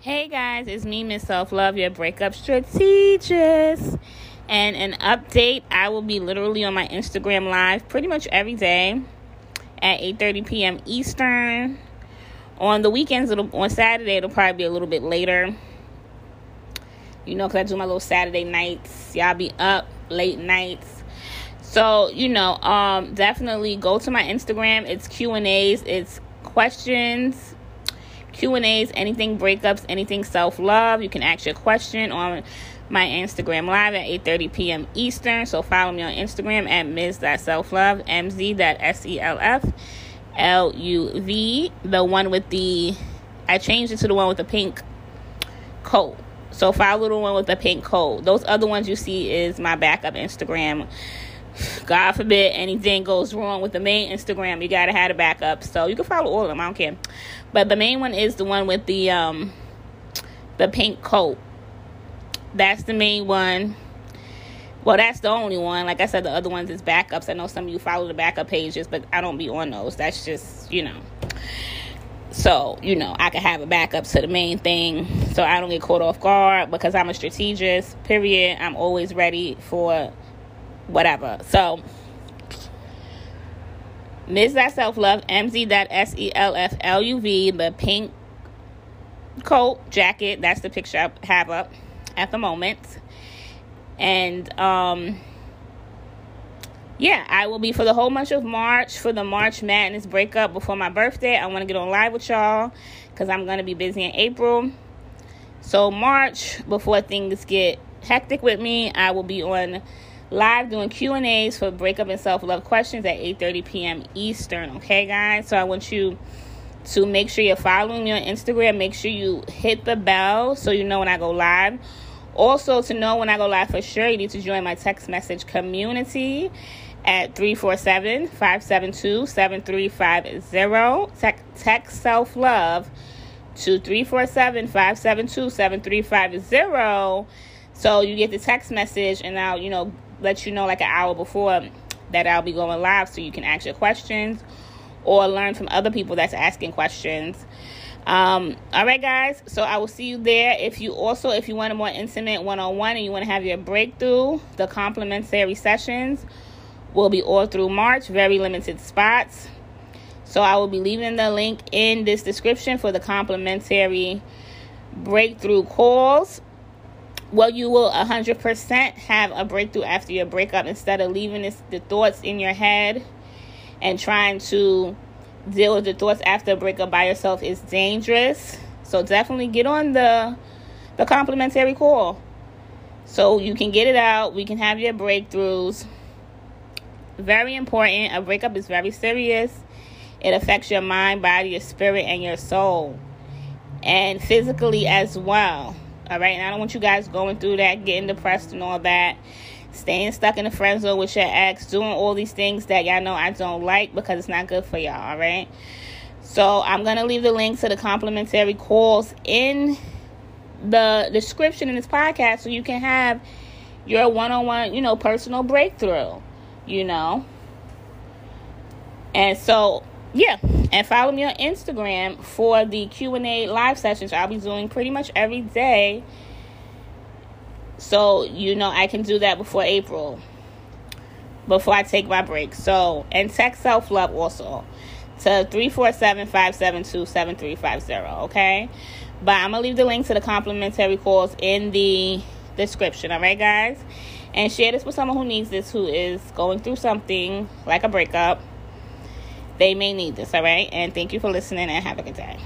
Hey guys, it's me, Miss Self Love, your breakup strategist. And an update, I will be literally on my Instagram live pretty much every day at 8:30 p.m. Eastern. On the weekends, it'll, on Saturday, it'll probably be a little bit later. You know, because I do my little Saturday nights. Y'all be up late nights. So, you know, um, definitely go to my Instagram. It's Q&As, it's questions, Q&As, anything breakups, anything self-love. You can ask your question on my Instagram live at 8:30 p.m. Eastern. So follow me on Instagram at ms.selflove, mz.self, L-U-V, the one with the I changed it to the one with the pink coat. So follow the one with the pink coat. Those other ones you see is my backup Instagram. God forbid anything goes wrong with the main Instagram, you gotta have a backup. So you can follow all of them. I don't care. But the main one is the one with the um the pink coat. That's the main one. Well, that's the only one. Like I said, the other ones is backups. I know some of you follow the backup pages, but I don't be on those. That's just, you know. So, you know, I can have a backup to the main thing so I don't get caught off guard because I'm a strategist, period. I'm always ready for whatever. So, Ms. That Self Love, MZ that S E L F L U V, the pink coat, jacket. That's the picture I have up at the moment. And, um, yeah, I will be for the whole month of March for the March Madness breakup before my birthday. I want to get on live with y'all because I'm going to be busy in April. So, March, before things get hectic with me, I will be on live doing Q&As for breakup and self-love questions at 8:30 p.m. Eastern, okay guys? So I want you to make sure you're following me on Instagram. Make sure you hit the bell so you know when I go live. Also, to know when I go live for sure, you need to join my text message community at 347-572-7350. Text self-love to 347-572-7350. So you get the text message and I'll, you know, let you know like an hour before that I'll be going live so you can ask your questions or learn from other people that's asking questions. Um, all right, guys. So I will see you there. If you also, if you want a more intimate one-on-one and you want to have your breakthrough, the complimentary sessions will be all through March. Very limited spots. So I will be leaving the link in this description for the complimentary breakthrough calls well you will 100% have a breakthrough after your breakup instead of leaving this, the thoughts in your head and trying to deal with the thoughts after a breakup by yourself is dangerous. So definitely get on the the complimentary call. So you can get it out. We can have your breakthroughs. Very important. A breakup is very serious. It affects your mind body your spirit and your soul. And physically as well all right, and I don't want you guys going through that, getting depressed and all that, staying stuck in the friend zone with your ex, doing all these things that y'all know I don't like because it's not good for y'all. All right. So I'm gonna leave the link to the complimentary calls in the description in this podcast so you can have your one-on-one, you know, personal breakthrough. You know. And so yeah and follow me on instagram for the q&a live sessions. I'll be doing pretty much every day. So you know i can do that before april before i take my break. So and text self-love also to 347-572-7350 okay? But i'm gonna leave the link to the complimentary calls in the description all right guys? And share this with someone who needs this who is going through something like a breakup they may need this, all right? And thank you for listening and have a good day.